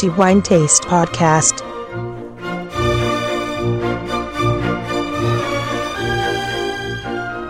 the Wine Taste Podcast.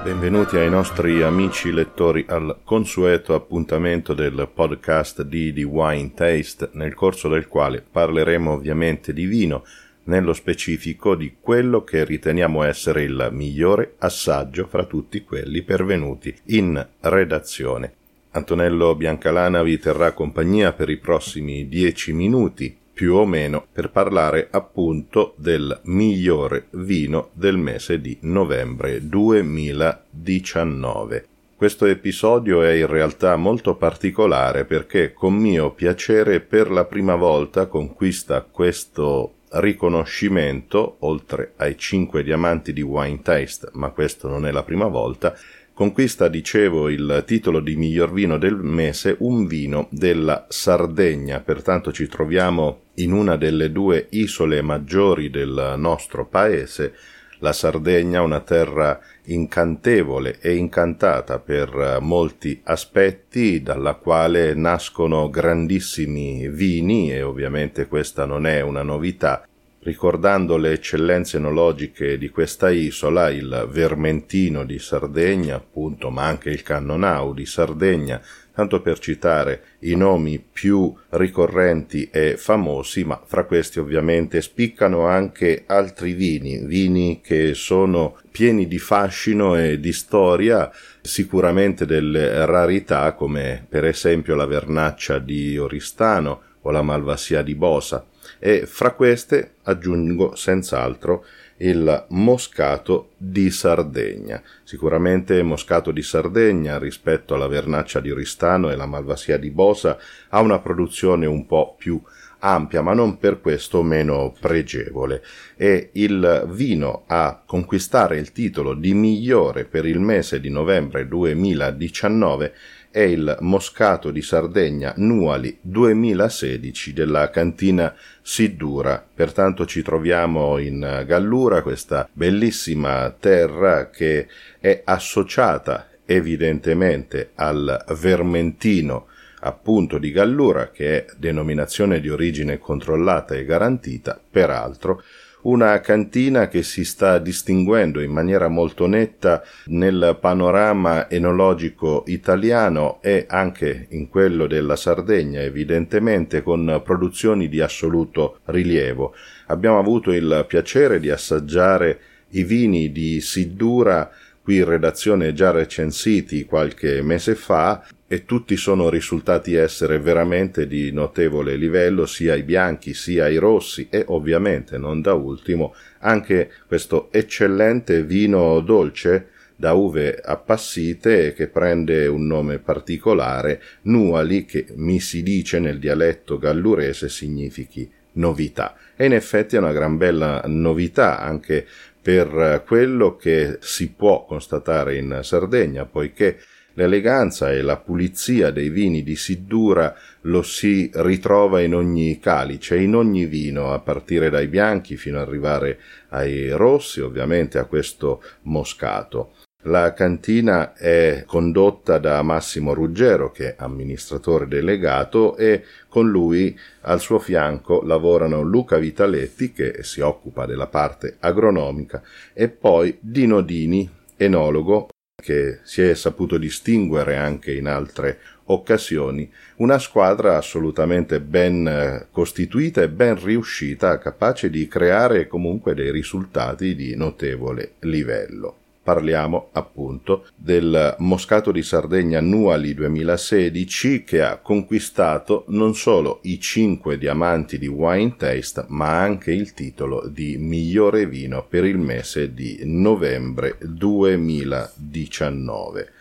Benvenuti ai nostri amici lettori al consueto appuntamento del podcast di The Wine Taste, nel corso del quale parleremo ovviamente di vino, nello specifico di quello che riteniamo essere il migliore assaggio fra tutti quelli pervenuti in redazione. Antonello Biancalana vi terrà compagnia per i prossimi dieci minuti, più o meno, per parlare appunto del migliore vino del mese di novembre 2019. Questo episodio è in realtà molto particolare perché con mio piacere per la prima volta conquista questo riconoscimento, oltre ai cinque diamanti di Wine Taste, ma questo non è la prima volta, conquista, dicevo, il titolo di miglior vino del mese un vino della Sardegna, pertanto ci troviamo in una delle due isole maggiori del nostro paese, la Sardegna, una terra incantevole e incantata per molti aspetti, dalla quale nascono grandissimi vini e ovviamente questa non è una novità, ricordando le eccellenze enologiche di questa isola, il Vermentino di Sardegna, appunto, ma anche il Cannonau di Sardegna, tanto per citare i nomi più ricorrenti e famosi, ma fra questi ovviamente spiccano anche altri vini, vini che sono pieni di fascino e di storia, sicuramente delle rarità come per esempio la vernaccia di Oristano o la malvasia di Bosa, e fra queste aggiungo senz'altro il Moscato di Sardegna. Sicuramente Moscato di Sardegna rispetto alla Vernaccia di Oristano e la Malvasia di Bosa ha una produzione un po' più ampia, ma non per questo meno pregevole. E il vino a conquistare il titolo di migliore per il mese di novembre 2019 è il Moscato di Sardegna Nuali 2016 della cantina Siddura. Pertanto ci troviamo in Gallura, questa bellissima terra che è associata evidentemente al Vermentino appunto di Gallura, che è denominazione di origine controllata e garantita, peraltro una cantina che si sta distinguendo in maniera molto netta nel panorama enologico italiano e anche in quello della Sardegna, evidentemente con produzioni di assoluto rilievo. Abbiamo avuto il piacere di assaggiare i vini di Siddura qui in redazione già recensiti qualche mese fa e tutti sono risultati essere veramente di notevole livello sia i bianchi sia i rossi e ovviamente non da ultimo anche questo eccellente vino dolce da uve appassite che prende un nome particolare, Nuali, che mi si dice nel dialetto gallurese significhi novità. E in effetti è una gran bella novità anche per quello che si può constatare in Sardegna, poiché L'eleganza e la pulizia dei vini di Siddura lo si ritrova in ogni calice, in ogni vino, a partire dai bianchi fino ad arrivare ai rossi, ovviamente a questo moscato. La cantina è condotta da Massimo Ruggero, che è amministratore delegato, e con lui al suo fianco lavorano Luca Vitaletti, che si occupa della parte agronomica, e poi Dino Dini, enologo che si è saputo distinguere anche in altre occasioni, una squadra assolutamente ben eh, costituita e ben riuscita, capace di creare comunque dei risultati di notevole livello parliamo appunto del Moscato di Sardegna Annuali 2016 che ha conquistato non solo i 5 diamanti di Wine Taste ma anche il titolo di migliore vino per il mese di novembre 2019.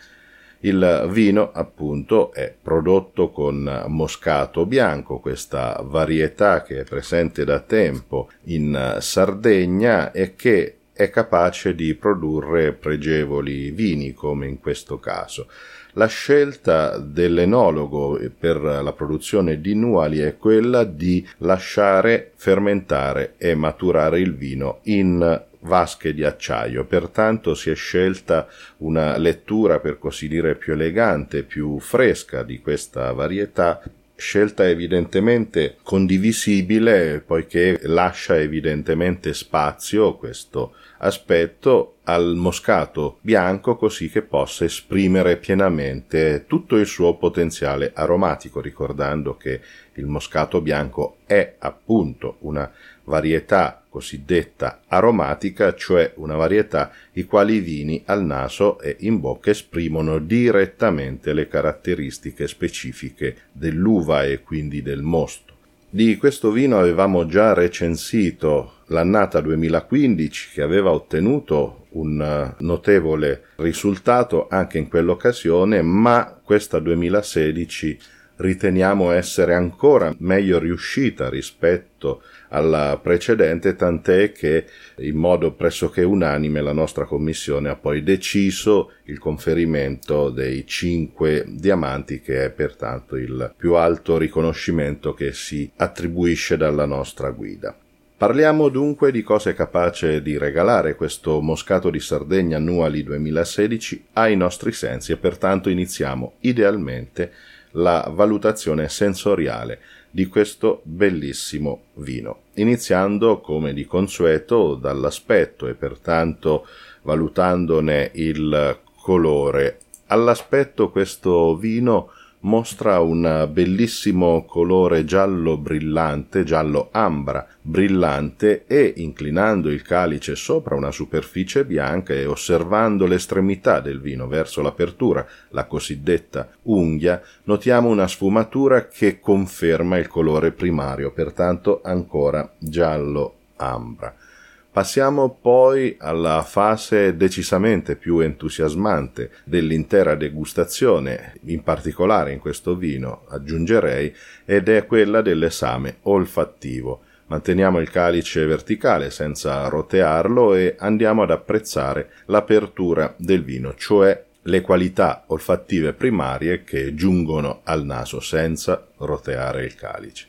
Il vino, appunto, è prodotto con moscato bianco, questa varietà che è presente da tempo in Sardegna e che è capace di produrre pregevoli vini, come in questo caso. La scelta dell'enologo per la produzione di nuali è quella di lasciare fermentare e maturare il vino in vasche di acciaio, pertanto si è scelta una lettura per così dire più elegante, più fresca di questa varietà scelta evidentemente condivisibile poiché lascia evidentemente spazio questo aspetto al moscato bianco così che possa esprimere pienamente tutto il suo potenziale aromatico, ricordando che il moscato bianco è appunto una varietà cosiddetta aromatica, cioè una varietà i quali vini al naso e in bocca esprimono direttamente le caratteristiche specifiche dell'uva e quindi del mosto. Di questo vino avevamo già recensito l'annata 2015 che aveva ottenuto un eh, notevole risultato anche in quell'occasione, ma questa 2016 riteniamo essere ancora meglio riuscita rispetto alla precedente, tant'è che in modo pressoché unanime la nostra commissione ha poi deciso il conferimento dei cinque diamanti, che è pertanto il più alto riconoscimento che si attribuisce dalla nostra guida. Parliamo dunque di cosa è capace di regalare questo Moscato di Sardegna Annuali 2016 ai nostri sensi e pertanto iniziamo idealmente la valutazione sensoriale di questo bellissimo vino, iniziando come di consueto dall'aspetto e pertanto valutandone il colore. All'aspetto questo vino mostra un bellissimo colore giallo brillante, giallo ambra brillante e inclinando il calice sopra una superficie bianca e osservando l'estremità del vino verso l'apertura, la cosiddetta unghia, notiamo una sfumatura che conferma il colore primario, pertanto ancora giallo ambra. Passiamo poi alla fase decisamente più entusiasmante dell'intera degustazione, in particolare in questo vino aggiungerei, ed è quella dell'esame olfattivo. Manteniamo il calice verticale senza rotearlo e andiamo ad apprezzare l'apertura del vino, cioè le qualità olfattive primarie che giungono al naso senza roteare il calice.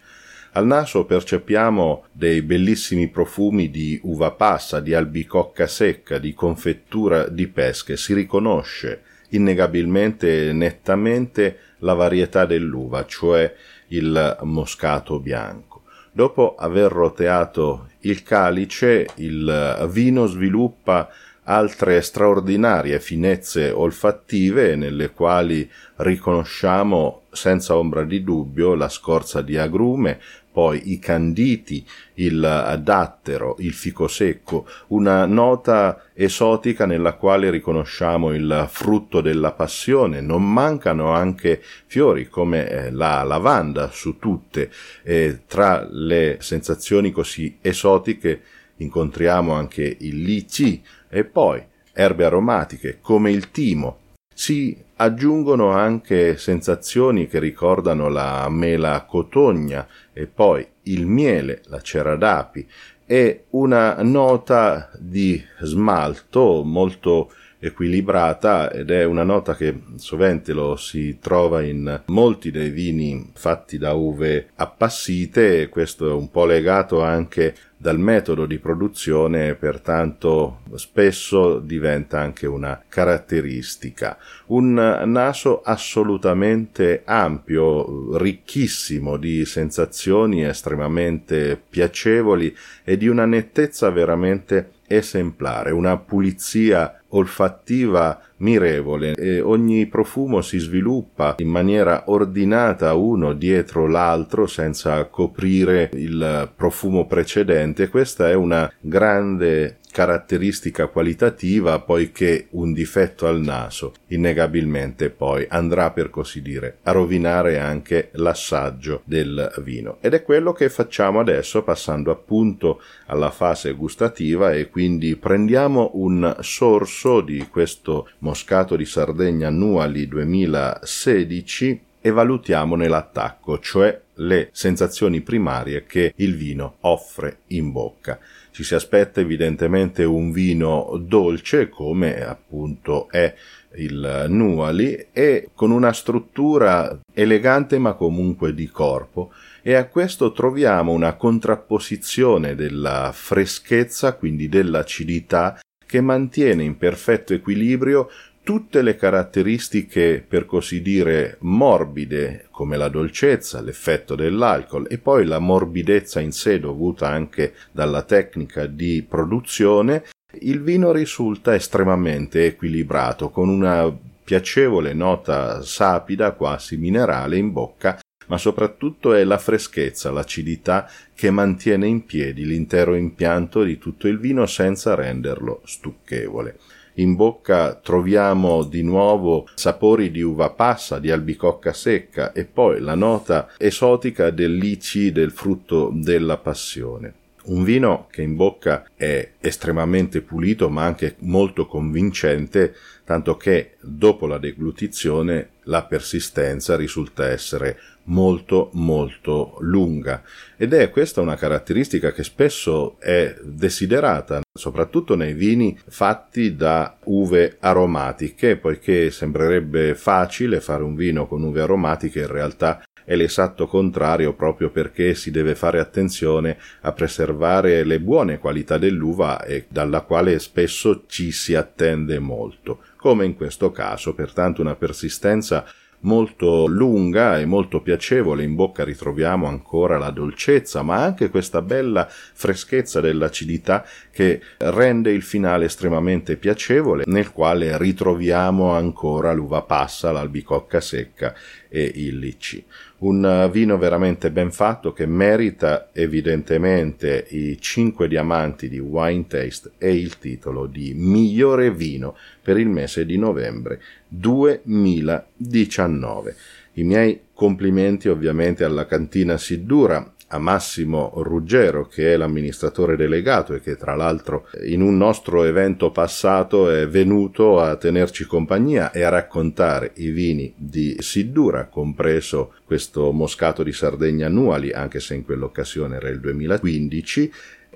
Al naso percepiamo dei bellissimi profumi di uva passa, di albicocca secca, di confettura di pesche. Si riconosce innegabilmente e nettamente la varietà dell'uva, cioè il moscato bianco. Dopo aver roteato il calice, il vino sviluppa altre straordinarie finezze olfattive nelle quali riconosciamo senza ombra di dubbio la scorza di agrume, poi i canditi, il dattero, il fico secco, una nota esotica nella quale riconosciamo il frutto della passione. Non mancano anche fiori come eh, la lavanda su tutte. E tra le sensazioni così esotiche incontriamo anche il lici e poi erbe aromatiche come il timo. Si aggiungono anche sensazioni che ricordano la mela cotogna e poi il miele, la cera d'api e una nota di smalto molto equilibrata ed è una nota che sovente lo si trova in molti dei vini fatti da uve appassite questo è un po' legato anche dal metodo di produzione pertanto spesso diventa anche una caratteristica. Un naso assolutamente ampio, ricchissimo di sensazioni estremamente piacevoli e di una nettezza veramente esemplare, una pulizia olfattiva mirevole e ogni profumo si sviluppa in maniera ordinata uno dietro l'altro senza coprire il profumo precedente. Questa è una grande caratteristica qualitativa poiché un difetto al naso innegabilmente poi andrà per così dire a rovinare anche l'assaggio del vino. Ed è quello che facciamo adesso passando appunto alla fase gustativa e quindi prendiamo un sorso di questo moscato di Sardegna Annuali 2016 e valutiamone l'attacco, cioè le sensazioni primarie che il vino offre in bocca. Ci si aspetta evidentemente un vino dolce come appunto è il Nuali e con una struttura elegante ma comunque di corpo e a questo troviamo una contrapposizione della freschezza, quindi dell'acidità che mantiene in perfetto equilibrio tutte le caratteristiche per così dire morbide come la dolcezza, l'effetto dell'alcol e poi la morbidezza in sé dovuta anche dalla tecnica di produzione, il vino risulta estremamente equilibrato con una piacevole nota sapida quasi minerale in bocca ma soprattutto è la freschezza, l'acidità che mantiene in piedi l'intero impianto di tutto il vino senza renderlo stucchevole. In bocca troviamo di nuovo sapori di uva passa, di albicocca secca e poi la nota esotica del lici del frutto della passione. Un vino che in bocca è estremamente pulito ma anche molto convincente, tanto che dopo la deglutizione la persistenza risulta essere molto molto lunga. Ed è questa una caratteristica che spesso è desiderata soprattutto nei vini fatti da uve aromatiche poiché sembrerebbe facile fare un vino con uve aromatiche in realtà è l'esatto contrario proprio perché si deve fare attenzione a preservare le buone qualità dell'uva e dalla quale spesso ci si attende molto, come in questo caso, pertanto una persistenza molto lunga e molto piacevole, in bocca ritroviamo ancora la dolcezza, ma anche questa bella freschezza dell'acidità che rende il finale estremamente piacevole, nel quale ritroviamo ancora l'uva passa, l'albicocca secca e il licci. Un vino veramente ben fatto che merita evidentemente i 5 diamanti di Wine Taste e il titolo di migliore vino per il mese di novembre 2019. I miei complimenti ovviamente alla cantina Siddura, a Massimo Ruggero, che è l'amministratore delegato e che tra l'altro in un nostro evento passato è venuto a tenerci compagnia e a raccontare i vini di Siddura, compreso questo moscato di Sardegna annuali, anche se in quell'occasione era il 2015,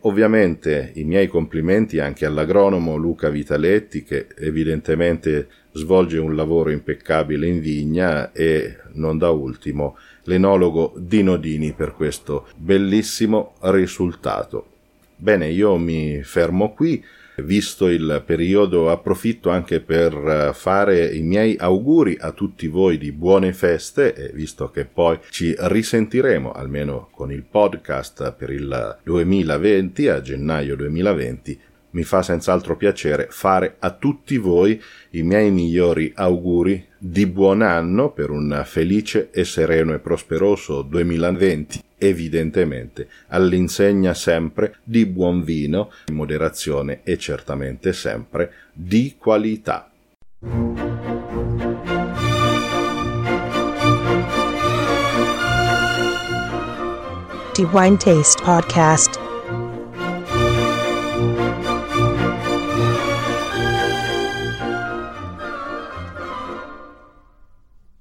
Ovviamente i miei complimenti anche all'agronomo Luca Vitaletti che evidentemente svolge un lavoro impeccabile in vigna e non da ultimo l'enologo Dino Dini per questo bellissimo risultato. Bene, io mi fermo qui. Visto il periodo, approfitto anche per eh, fare i miei auguri a tutti voi di buone feste e visto che poi ci risentiremo almeno con il podcast per il 2020 a gennaio 2020 mi fa senz'altro piacere fare a tutti voi i miei migliori auguri di buon anno per un felice e sereno e prosperoso 2020 evidentemente all'insegna sempre di buon vino, in moderazione e certamente sempre di qualità. The Wine Taste Podcast